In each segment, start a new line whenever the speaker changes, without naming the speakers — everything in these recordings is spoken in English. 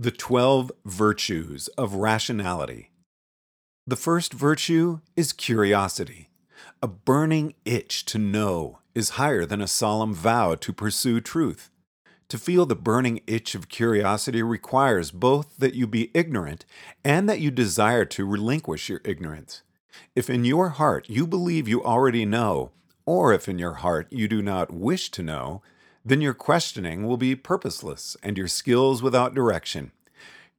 The Twelve Virtues of Rationality. The first virtue is curiosity. A burning itch to know is higher than a solemn vow to pursue truth. To feel the burning itch of curiosity requires both that you be ignorant and that you desire to relinquish your ignorance. If in your heart you believe you already know, or if in your heart you do not wish to know, then your questioning will be purposeless and your skills without direction.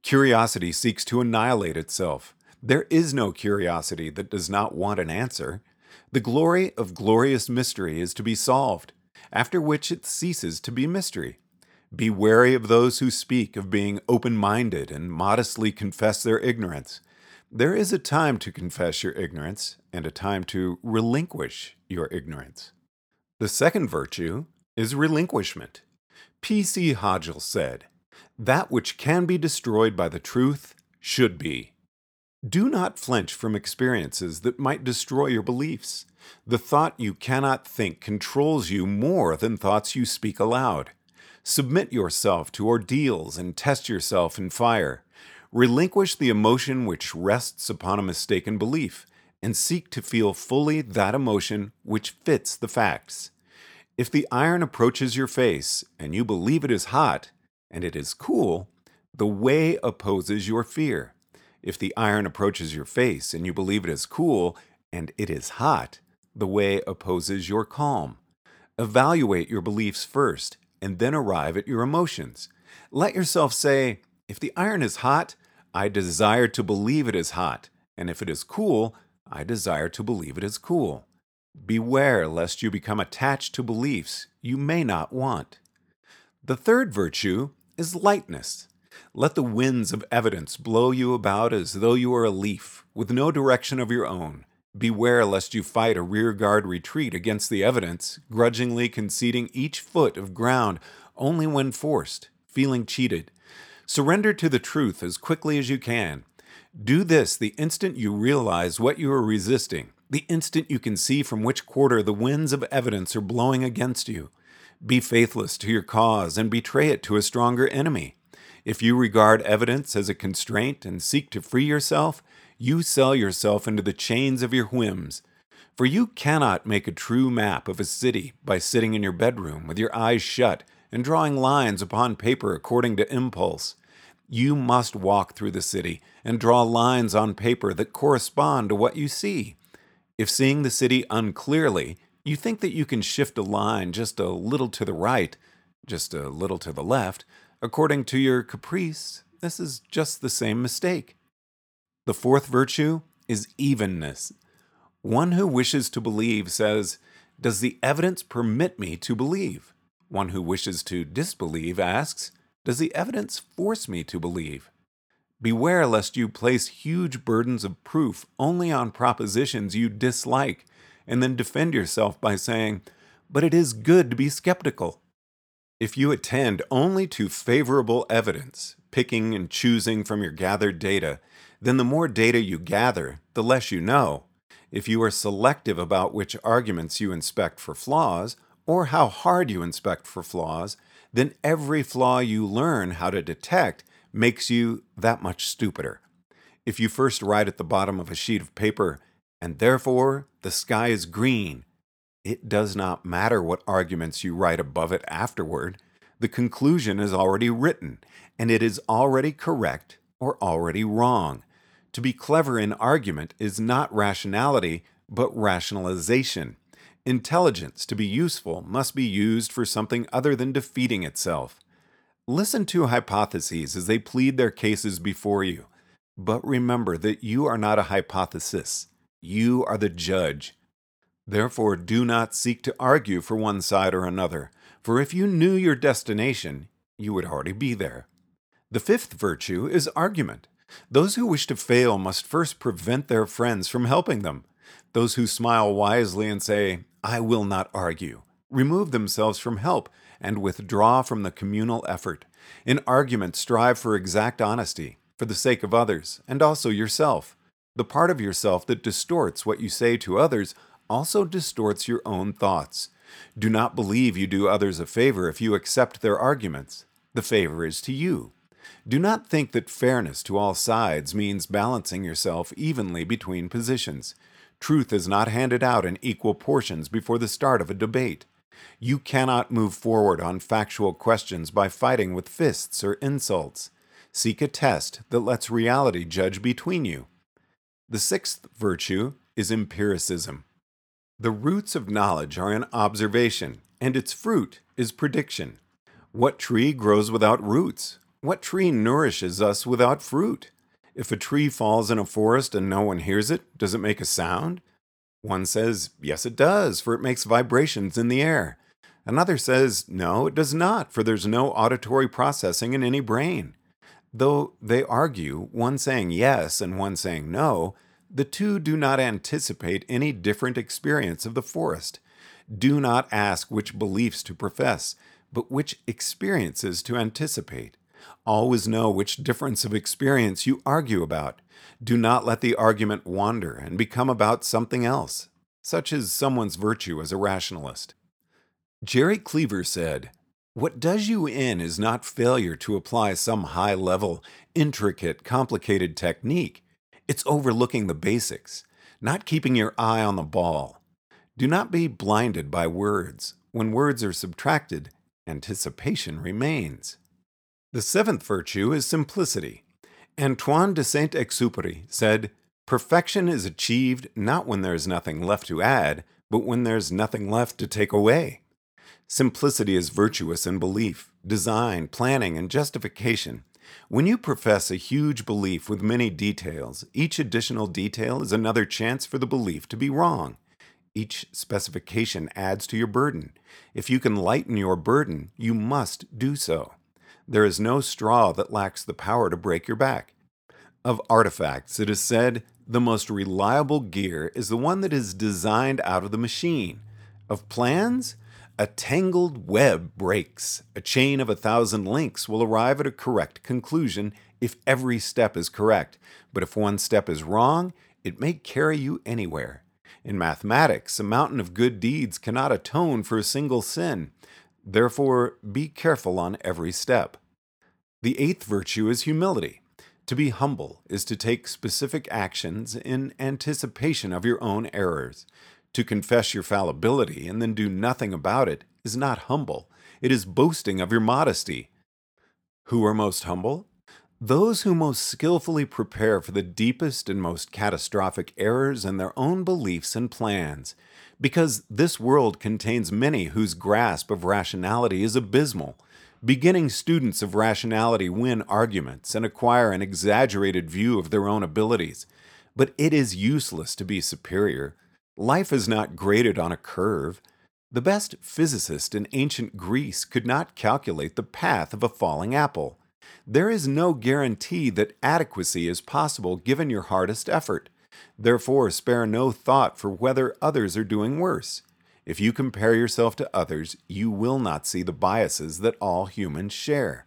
Curiosity seeks to annihilate itself. There is no curiosity that does not want an answer. The glory of glorious mystery is to be solved, after which it ceases to be mystery. Be wary of those who speak of being open minded and modestly confess their ignorance. There is a time to confess your ignorance and a time to relinquish your ignorance. The second virtue is relinquishment. P.C. Hodgell said, That which can be destroyed by the truth should be. Do not flinch from experiences that might destroy your beliefs. The thought you cannot think controls you more than thoughts you speak aloud. Submit yourself to ordeals and test yourself in fire. Relinquish the emotion which rests upon a mistaken belief, and seek to feel fully that emotion which fits the facts. If the iron approaches your face and you believe it is hot and it is cool, the way opposes your fear. If the iron approaches your face and you believe it is cool and it is hot, the way opposes your calm. Evaluate your beliefs first and then arrive at your emotions. Let yourself say, if the iron is hot, I desire to believe it is hot, and if it is cool, I desire to believe it is cool. Beware lest you become attached to beliefs you may not want. The third virtue is lightness. Let the winds of evidence blow you about as though you were a leaf, with no direction of your own. Beware lest you fight a rearguard retreat against the evidence, grudgingly conceding each foot of ground only when forced, feeling cheated. Surrender to the truth as quickly as you can. Do this the instant you realize what you are resisting, the instant you can see from which quarter the winds of evidence are blowing against you. Be faithless to your cause and betray it to a stronger enemy. If you regard evidence as a constraint and seek to free yourself, you sell yourself into the chains of your whims. For you cannot make a true map of a city by sitting in your bedroom with your eyes shut and drawing lines upon paper according to impulse. You must walk through the city and draw lines on paper that correspond to what you see. If seeing the city unclearly, you think that you can shift a line just a little to the right, just a little to the left, according to your caprice, this is just the same mistake. The fourth virtue is evenness. One who wishes to believe says, Does the evidence permit me to believe? One who wishes to disbelieve asks, Does the evidence force me to believe? Beware lest you place huge burdens of proof only on propositions you dislike, and then defend yourself by saying, But it is good to be skeptical. If you attend only to favorable evidence, picking and choosing from your gathered data, then the more data you gather, the less you know. If you are selective about which arguments you inspect for flaws, or how hard you inspect for flaws, then every flaw you learn how to detect makes you that much stupider. If you first write at the bottom of a sheet of paper, and therefore the sky is green, it does not matter what arguments you write above it afterward. The conclusion is already written, and it is already correct or already wrong. To be clever in argument is not rationality, but rationalization. Intelligence, to be useful, must be used for something other than defeating itself. Listen to hypotheses as they plead their cases before you. But remember that you are not a hypothesis, you are the judge. Therefore, do not seek to argue for one side or another, for if you knew your destination, you would already be there. The fifth virtue is argument. Those who wish to fail must first prevent their friends from helping them. Those who smile wisely and say, I will not argue, remove themselves from help and withdraw from the communal effort. In argument, strive for exact honesty, for the sake of others, and also yourself. The part of yourself that distorts what you say to others also distorts your own thoughts. Do not believe you do others a favor if you accept their arguments. The favor is to you. Do not think that fairness to all sides means balancing yourself evenly between positions. Truth is not handed out in equal portions before the start of a debate. You cannot move forward on factual questions by fighting with fists or insults. Seek a test that lets reality judge between you. The sixth virtue is empiricism. The roots of knowledge are in observation, and its fruit is prediction. What tree grows without roots? What tree nourishes us without fruit? If a tree falls in a forest and no one hears it, does it make a sound? One says, yes, it does, for it makes vibrations in the air. Another says, no, it does not, for there's no auditory processing in any brain. Though they argue, one saying yes and one saying no, the two do not anticipate any different experience of the forest. Do not ask which beliefs to profess, but which experiences to anticipate. Always know which difference of experience you argue about. Do not let the argument wander and become about something else, such as someone's virtue as a rationalist. Jerry Cleaver said, What does you in is not failure to apply some high level, intricate, complicated technique. It's overlooking the basics, not keeping your eye on the ball. Do not be blinded by words. When words are subtracted, anticipation remains. The seventh virtue is simplicity. Antoine de Saint Exupéry said, Perfection is achieved not when there is nothing left to add, but when there's nothing left to take away. Simplicity is virtuous in belief, design, planning, and justification. When you profess a huge belief with many details, each additional detail is another chance for the belief to be wrong. Each specification adds to your burden. If you can lighten your burden, you must do so. There is no straw that lacks the power to break your back. Of artifacts, it is said, the most reliable gear is the one that is designed out of the machine. Of plans, a tangled web breaks. A chain of a thousand links will arrive at a correct conclusion if every step is correct, but if one step is wrong, it may carry you anywhere. In mathematics, a mountain of good deeds cannot atone for a single sin. Therefore, be careful on every step. The eighth virtue is humility. To be humble is to take specific actions in anticipation of your own errors. To confess your fallibility and then do nothing about it is not humble, it is boasting of your modesty. Who are most humble? Those who most skillfully prepare for the deepest and most catastrophic errors in their own beliefs and plans, because this world contains many whose grasp of rationality is abysmal Beginning students of rationality win arguments and acquire an exaggerated view of their own abilities. But it is useless to be superior. Life is not graded on a curve. The best physicist in ancient Greece could not calculate the path of a falling apple. There is no guarantee that adequacy is possible given your hardest effort. Therefore, spare no thought for whether others are doing worse. If you compare yourself to others, you will not see the biases that all humans share.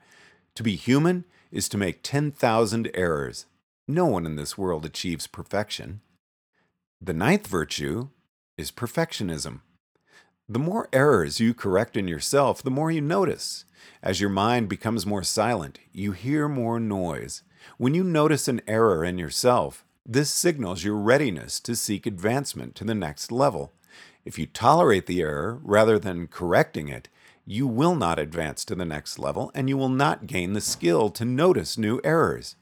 To be human is to make 10,000 errors. No one in this world achieves perfection. The ninth virtue is perfectionism. The more errors you correct in yourself, the more you notice. As your mind becomes more silent, you hear more noise. When you notice an error in yourself, this signals your readiness to seek advancement to the next level. If you tolerate the error rather than correcting it, you will not advance to the next level and you will not gain the skill to notice new errors.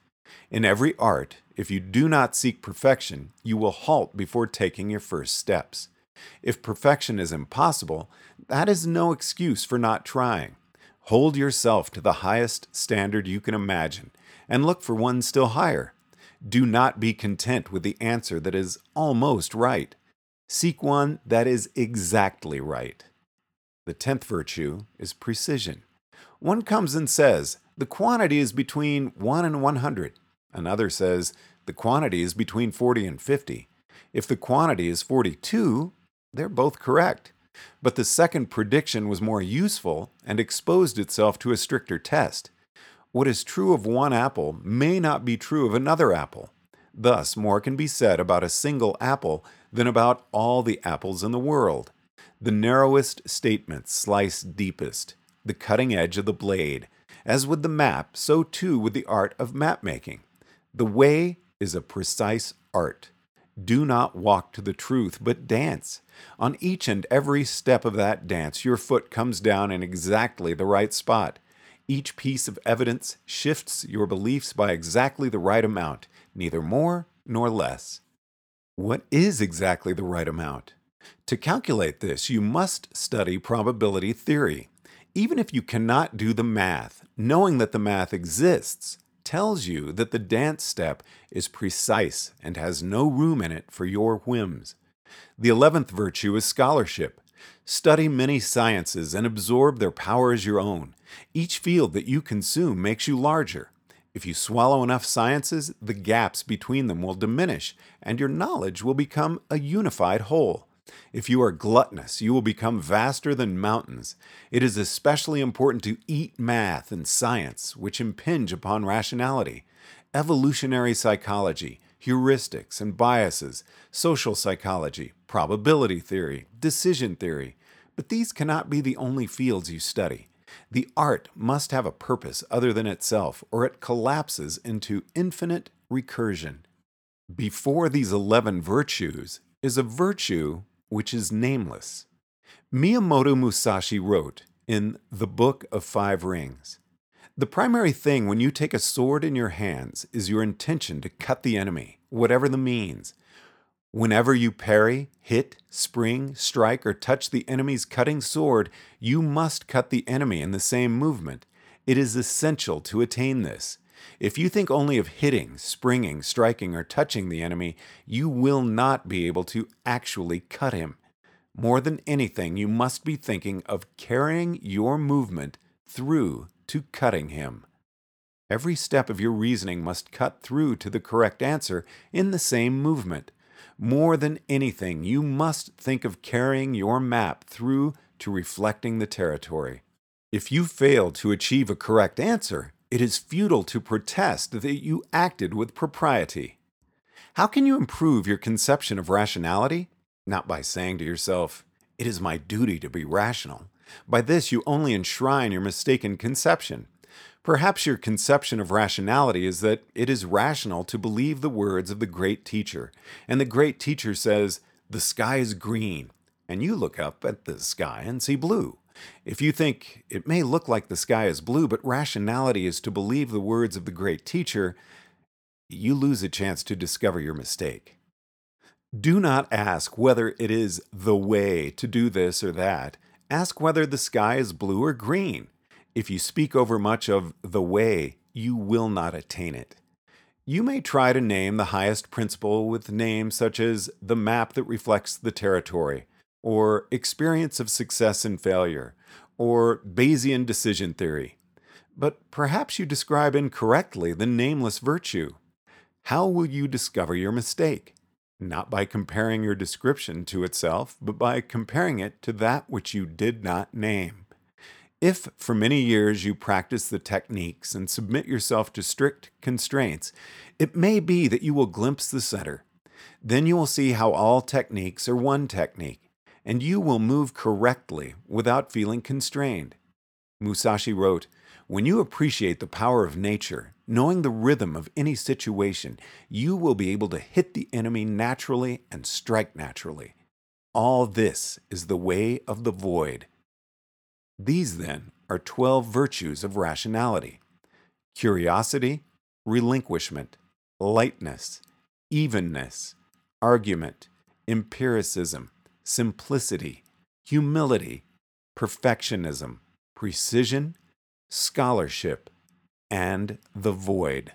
In every art, if you do not seek perfection, you will halt before taking your first steps. If perfection is impossible, that is no excuse for not trying. Hold yourself to the highest standard you can imagine and look for one still higher. Do not be content with the answer that is almost right. Seek one that is exactly right. The tenth virtue is precision. One comes and says, the quantity is between 1 and 100. Another says, the quantity is between 40 and 50. If the quantity is 42, they're both correct. But the second prediction was more useful and exposed itself to a stricter test. What is true of one apple may not be true of another apple. Thus, more can be said about a single apple than about all the apples in the world. The narrowest statements slice deepest, the cutting edge of the blade, As with the map, so too with the art of map making. The way is a precise art. Do not walk to the truth, but dance. On each and every step of that dance, your foot comes down in exactly the right spot. Each piece of evidence shifts your beliefs by exactly the right amount, neither more nor less. What is exactly the right amount? To calculate this, you must study probability theory. Even if you cannot do the math, knowing that the math exists tells you that the dance step is precise and has no room in it for your whims. The eleventh virtue is scholarship. Study many sciences and absorb their power as your own. Each field that you consume makes you larger. If you swallow enough sciences, the gaps between them will diminish and your knowledge will become a unified whole. If you are gluttonous, you will become vaster than mountains. It is especially important to eat math and science, which impinge upon rationality. Evolutionary psychology, heuristics and biases, social psychology, probability theory, decision theory. But these cannot be the only fields you study. The art must have a purpose other than itself, or it collapses into infinite recursion. Before these 11 virtues is a virtue which is nameless. Miyamoto Musashi wrote in The Book of Five Rings The primary thing when you take a sword in your hands is your intention to cut the enemy, whatever the means. Whenever you parry, hit, spring, strike, or touch the enemy's cutting sword, you must cut the enemy in the same movement. It is essential to attain this. If you think only of hitting, springing, striking, or touching the enemy, you will not be able to actually cut him. More than anything, you must be thinking of carrying your movement through to cutting him. Every step of your reasoning must cut through to the correct answer in the same movement. More than anything, you must think of carrying your map through to reflecting the territory. If you fail to achieve a correct answer, it is futile to protest that you acted with propriety. How can you improve your conception of rationality? Not by saying to yourself, It is my duty to be rational. By this, you only enshrine your mistaken conception. Perhaps your conception of rationality is that it is rational to believe the words of the great teacher, and the great teacher says, The sky is green, and you look up at the sky and see blue. If you think it may look like the sky is blue, but rationality is to believe the words of the great teacher, you lose a chance to discover your mistake. Do not ask whether it is the way to do this or that. Ask whether the sky is blue or green. If you speak over much of the way, you will not attain it. You may try to name the highest principle with names such as the map that reflects the territory, or experience of success and failure, or Bayesian decision theory. But perhaps you describe incorrectly the nameless virtue. How will you discover your mistake? Not by comparing your description to itself, but by comparing it to that which you did not name. If for many years you practice the techniques and submit yourself to strict constraints, it may be that you will glimpse the center. Then you will see how all techniques are one technique and you will move correctly without feeling constrained. Musashi wrote, When you appreciate the power of nature, knowing the rhythm of any situation, you will be able to hit the enemy naturally and strike naturally. All this is the way of the void. These, then, are 12 virtues of rationality curiosity, relinquishment, lightness, evenness, argument, empiricism, simplicity, humility, perfectionism, precision, scholarship, and the void.